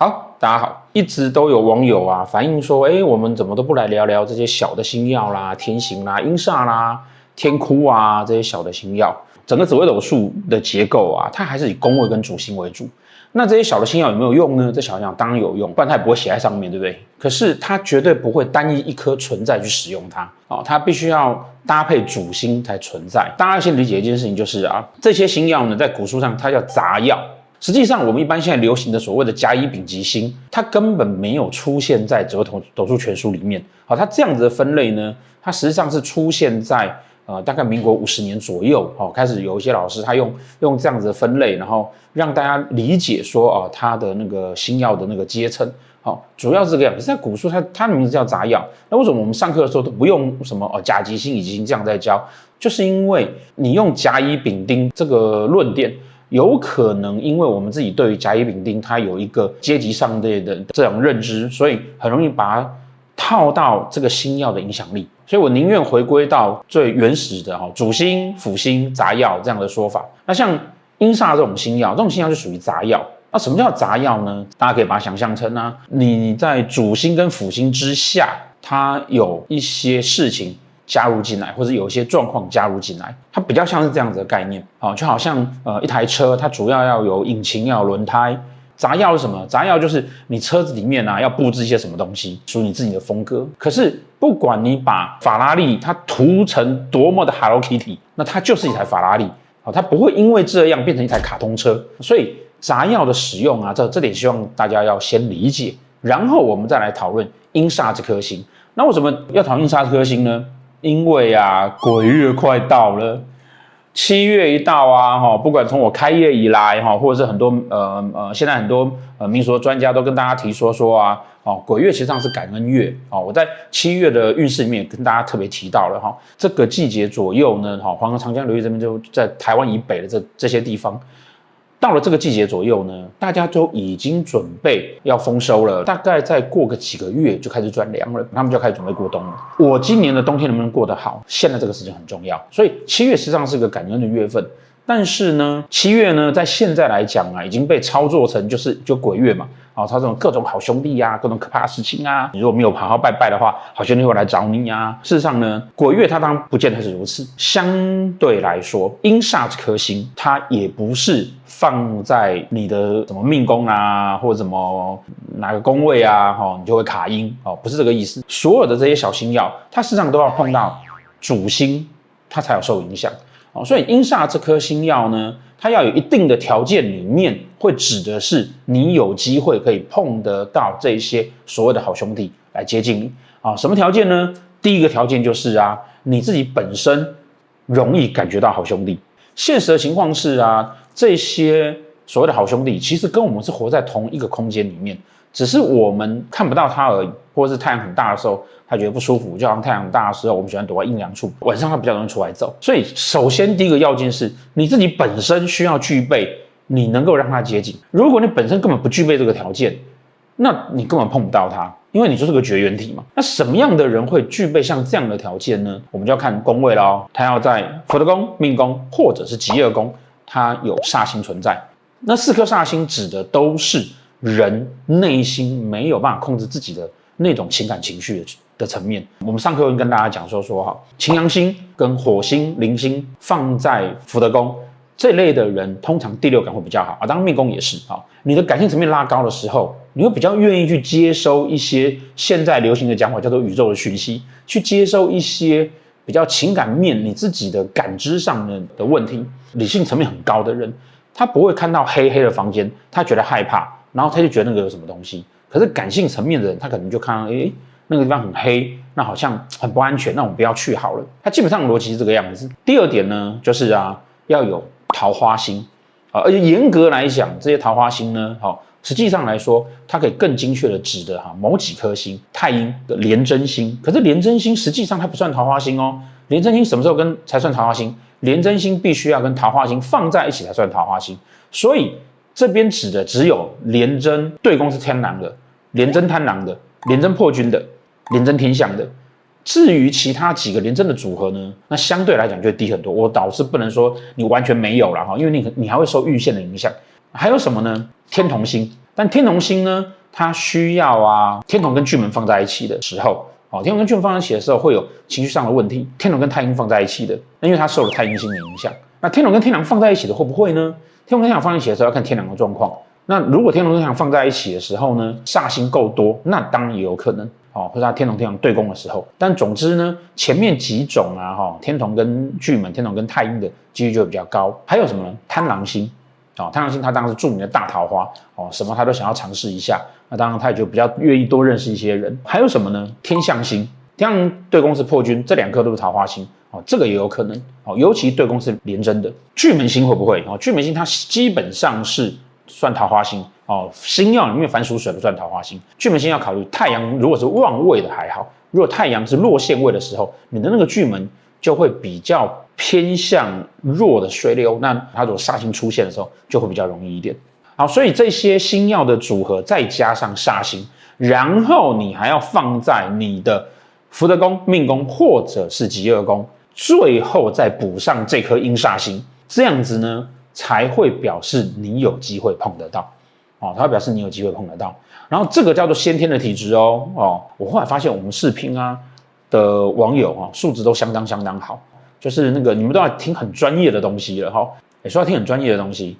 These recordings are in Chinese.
好，大家好，一直都有网友啊反映说，哎，我们怎么都不来聊聊这些小的星曜啦、天刑啦、阴煞啦、天哭啊这些小的星曜。整个紫微斗数的结构啊，它还是以宫位跟主星为主。那这些小的星曜有没有用呢？这小星曜当然有用，不然它也不会写在上面，对不对？可是它绝对不会单一一颗存在去使用它哦，它必须要搭配主星才存在。大家先理解一件事情，就是啊，这些星曜呢，在古书上它叫杂曜。实际上，我们一般现在流行的所谓的甲乙丙级星，它根本没有出现在紫微斗数全书里面。好，它这样子的分类呢，它实际上是出现在呃大概民国五十年左右，哦，开始有一些老师他用用这样子的分类，然后让大家理解说啊，它的那个星曜的那个阶称，好，主要是这个样子。在古书它它的名字叫杂曜，那为什么我们上课的时候都不用什么哦甲级星、乙级星这样在教？就是因为你用甲乙丙丁这个论点。有可能，因为我们自己对于甲乙丙丁它有一个阶级上列的这种认知，所以很容易把它套到这个星曜的影响力。所以我宁愿回归到最原始的哈主星、辅星、杂曜这样的说法。那像阴煞这种星曜，这种星曜就属于杂曜。那什么叫杂曜呢？大家可以把它想象成啊，你在主星跟辅星之下，它有一些事情。加入进来，或者有一些状况加入进来，它比较像是这样子的概念啊，就好像呃一台车，它主要要有引擎，要有轮胎。杂曜是什么？杂曜就是你车子里面啊要布置一些什么东西，属于你自己的风格。可是不管你把法拉利它涂成多么的 Hello Kitty，那它就是一台法拉利啊，它不会因为这样变成一台卡通车。所以杂曜的使用啊，这这点希望大家要先理解，然后我们再来讨论英煞这颗星。那为什么要讨论阴煞这颗星呢？因为啊，鬼月快到了，七月一到啊，哈，不管从我开业以来，哈，或者是很多呃呃，现在很多呃民俗专家都跟大家提说说啊，哦，鬼月其实上是感恩月，哦，我在七月的运势里面也跟大家特别提到了哈，这个季节左右呢，哈，黄河、长江流域这边就在台湾以北的这这些地方。到了这个季节左右呢，大家都已经准备要丰收了，大概再过个几个月就开始转凉了，他们就开始准备过冬了。我今年的冬天能不能过得好，现在这个时间很重要，所以七月实际上是个感恩的月份。但是呢，七月呢，在现在来讲啊，已经被操作成就是就鬼月嘛，啊，他这种各种好兄弟呀、各种可怕的事情啊，你如果没有好好拜拜的话，好兄弟会来找你呀、事实上呢，鬼月它当然不见得是如此。相对来说，阴煞这颗星，它也不是放在你的什么命宫啊，或者什么哪个宫位啊，哈，你就会卡阴哦，不是这个意思。所有的这些小星曜，它事实上都要碰到主星，它才有受影响。哦，所以英煞这颗星耀呢，它要有一定的条件，里面会指的是你有机会可以碰得到这些所谓的好兄弟来接近你啊。什么条件呢？第一个条件就是啊，你自己本身容易感觉到好兄弟。现实的情况是啊，这些所谓的好兄弟其实跟我们是活在同一个空间里面。只是我们看不到它而已，或者是太阳很大的时候，它觉得不舒服，就好像太阳很大的时候，我们喜欢躲在阴凉处，晚上它比较容易出来走。所以，首先第一个要件是你自己本身需要具备，你能够让它接近。如果你本身根本不具备这个条件，那你根本碰不到它，因为你就是个绝缘体嘛。那什么样的人会具备像这样的条件呢？我们就要看宫位喽，他要在福德宫、命宫或者是疾厄宫，它有煞星存在。那四颗煞星指的都是。人内心没有办法控制自己的那种情感情绪的的层面，我们上课会跟大家讲说说哈，擎羊星跟火星、铃星放在福德宫这类的人，通常第六感会比较好啊。当然命宫也是啊。你的感性层面拉高的时候，你会比较愿意去接收一些现在流行的讲法叫做宇宙的讯息，去接收一些比较情感面你自己的感知上的的问题。理性层面很高的人，他不会看到黑黑的房间，他觉得害怕。然后他就觉得那个有什么东西，可是感性层面的人，他可能就看到，诶，那个地方很黑，那好像很不安全，那我们不要去好了。他基本上逻辑是这个样子。第二点呢，就是啊，要有桃花星啊，而且严格来讲，这些桃花星呢，好，实际上来说，它可以更精确的指的哈某几颗星，太阴的廉贞星。可是廉贞星实际上它不算桃花星哦，廉贞星什么时候跟才算桃花星？廉贞星必须要跟桃花星放在一起才算桃花星，所以。这边指的只有廉贞对宫是天狼的，廉贞贪狼的，廉贞破军的，廉贞天相的。至于其他几个廉贞的组合呢，那相对来讲就会低很多。我倒是不能说你完全没有了哈，因为你你还会受遇限的影响。还有什么呢？天同星，但天同星呢，它需要啊，天同跟巨门放在一起的时候，哦，天同跟巨门放在一起的时候会有情绪上的问题。天同跟太阴放在一起的，那因为它受了太阴星的影响。那天同跟天狼放在一起的会不会呢？天同天梁放在一起的时候要看天梁的状况。那如果天同天梁放在一起的时候呢，煞星够多，那当然也有可能。哦，或者他天同天梁对宫的时候，但总之呢，前面几种啊，哈、天同跟巨门、天同跟太阴的几率就会比较高。还有什么呢？贪狼星，哦，贪狼星他当时著名的大桃花，哦，什么他都想要尝试一下。那当然他也就比较愿意多认识一些人。还有什么呢？天相星，天相对宫是破军，这两颗都是桃花星，哦，这个也有可能。哦，尤其对宫是廉贞的。巨门星会不会？哦，巨门星它基本上是算桃花星。哦，星曜里面凡属水不算桃花星，巨门星要考虑太阳如果是旺位的还好，如果太阳是落陷位的时候，你的那个巨门就会比较偏向弱的水流，那它如果煞星出现的时候就会比较容易一点。好，所以这些星曜的组合再加上煞星，然后你还要放在你的福德宫、命宫或者是疾厄宫，最后再补上这颗阴煞星，这样子呢才会表示你有机会碰得到。哦，它会表示你有机会碰得到，然后这个叫做先天的体质哦哦。我后来发现我们视频啊的网友啊素质都相当相当好，就是那个你们都要听很专业的东西了哈。也说要听很专业的东西，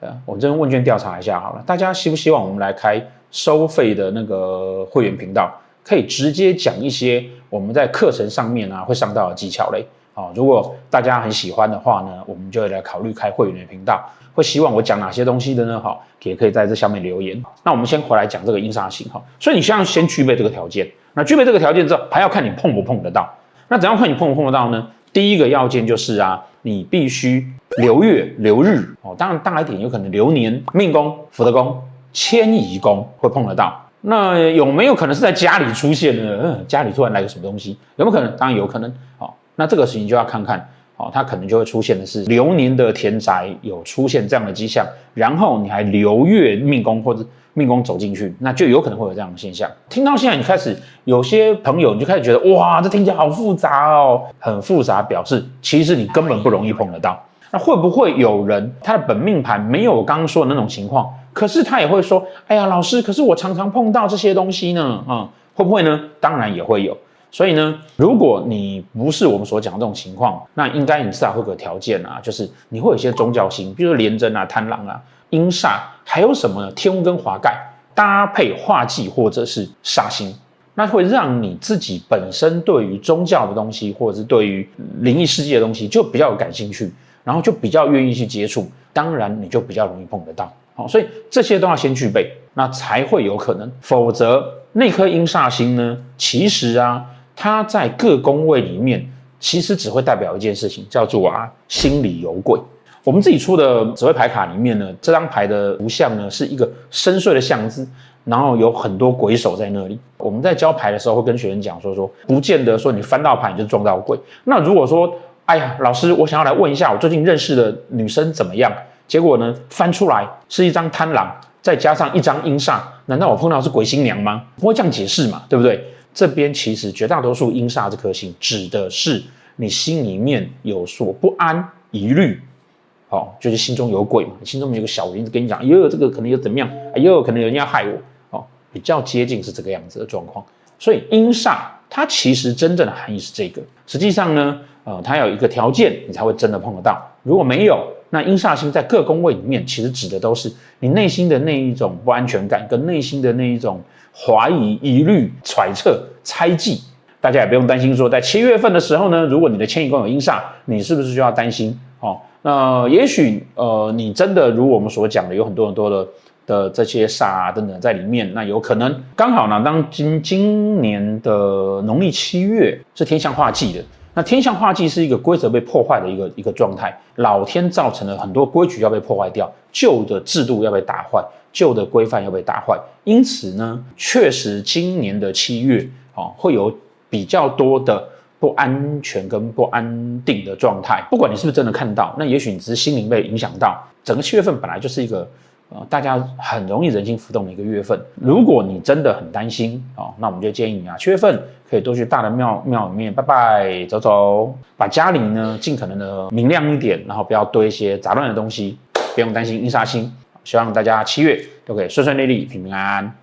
呃，我们这边问卷调查一下好了，大家希不希望我们来开收费的那个会员频道，可以直接讲一些我们在课程上面啊会上到的技巧嘞啊？如果大家很喜欢的话呢，我们就会来考虑开会员的频道。会希望我讲哪些东西的呢？哈，也可以在这下面留言。那我们先回来讲这个阴煞星哈，所以你需要先具备这个条件。那具备这个条件之后，还要看你碰不碰得到。那怎样看你碰不碰得到呢？第一个要件就是啊，你必须流月流日哦，当然大一点有可能流年、命宫、福德宫、迁移宫会碰得到。那有没有可能是在家里出现呢？家里突然来个什么东西，有没有可能？当然有可能。好，那这个事情就要看看。哦，它可能就会出现的是流年的田宅有出现这样的迹象，然后你还流月命宫或者命宫走进去，那就有可能会有这样的现象。听到现在，你开始有些朋友你就开始觉得哇，这听起来好复杂哦，很复杂，表示其实你根本不容易碰得到。那会不会有人他的本命盘没有我刚刚说的那种情况，可是他也会说，哎呀，老师，可是我常常碰到这些东西呢？啊、会不会呢？当然也会有。所以呢，如果你不是我们所讲的这种情况，那应该你至少会有个条件啊，就是你会有一些宗教星，比如说廉贞啊、贪狼啊、阴煞，还有什么？天巫跟华盖搭配化忌或者是煞星，那会让你自己本身对于宗教的东西，或者是对于灵异世界的东西就比较有感兴趣，然后就比较愿意去接触，当然你就比较容易碰得到。好，所以这些都要先具备，那才会有可能，否则那颗阴煞星呢，其实啊。它在各宫位里面，其实只会代表一件事情，叫做啊，心里有鬼。我们自己出的紫微牌卡里面呢，这张牌的图像呢是一个深邃的巷子，然后有很多鬼手在那里。我们在教牌的时候会跟学生讲说说，不见得说你翻到牌你就撞到鬼。那如果说，哎呀，老师，我想要来问一下我最近认识的女生怎么样？结果呢，翻出来是一张贪狼，再加上一张阴煞，难道我碰到是鬼新娘吗？不会这样解释嘛，对不对？这边其实绝大多数阴煞这颗星指的是你心里面有所不安疑虑，哦，就是心中有鬼嘛，你心中有个小人跟你讲，哎呦，这个可能又怎么样？哎呦，可能有人要害我，哦，比较接近是这个样子的状况。所以阴煞它其实真正的含义是这个，实际上呢，呃，它有一个条件你才会真的碰得到，如果没有，那阴煞星在各宫位里面其实指的都是你内心的那一种不安全感跟内心的那一种。怀疑、疑虑、揣测、猜忌，大家也不用担心。说在七月份的时候呢，如果你的迁移宫有阴煞，你是不是就要担心？哦，那也许呃，你真的如我们所讲的，有很多很多的的这些煞啊等等在里面，那有可能刚好呢，当今今年的农历七月是天象化忌的，那天象化忌是一个规则被破坏的一个一个状态，老天造成了很多规矩要被破坏掉，旧的制度要被打坏。旧的规范要被打坏，因此呢，确实今年的七月啊、会有比较多的不安全跟不安定的状态。不管你是不是真的看到，那也许你只是心灵被影响到。整个七月份本来就是一个呃，大家很容易人心浮动的一个月份。如果你真的很担心、哦，那我们就建议你啊，七月份可以多去大的庙庙里面拜拜走走，把家里呢尽可能的明亮一点，然后不要堆一些杂乱的东西，不用担心阴煞星。希望大家七月都可以顺顺利利、平平安安。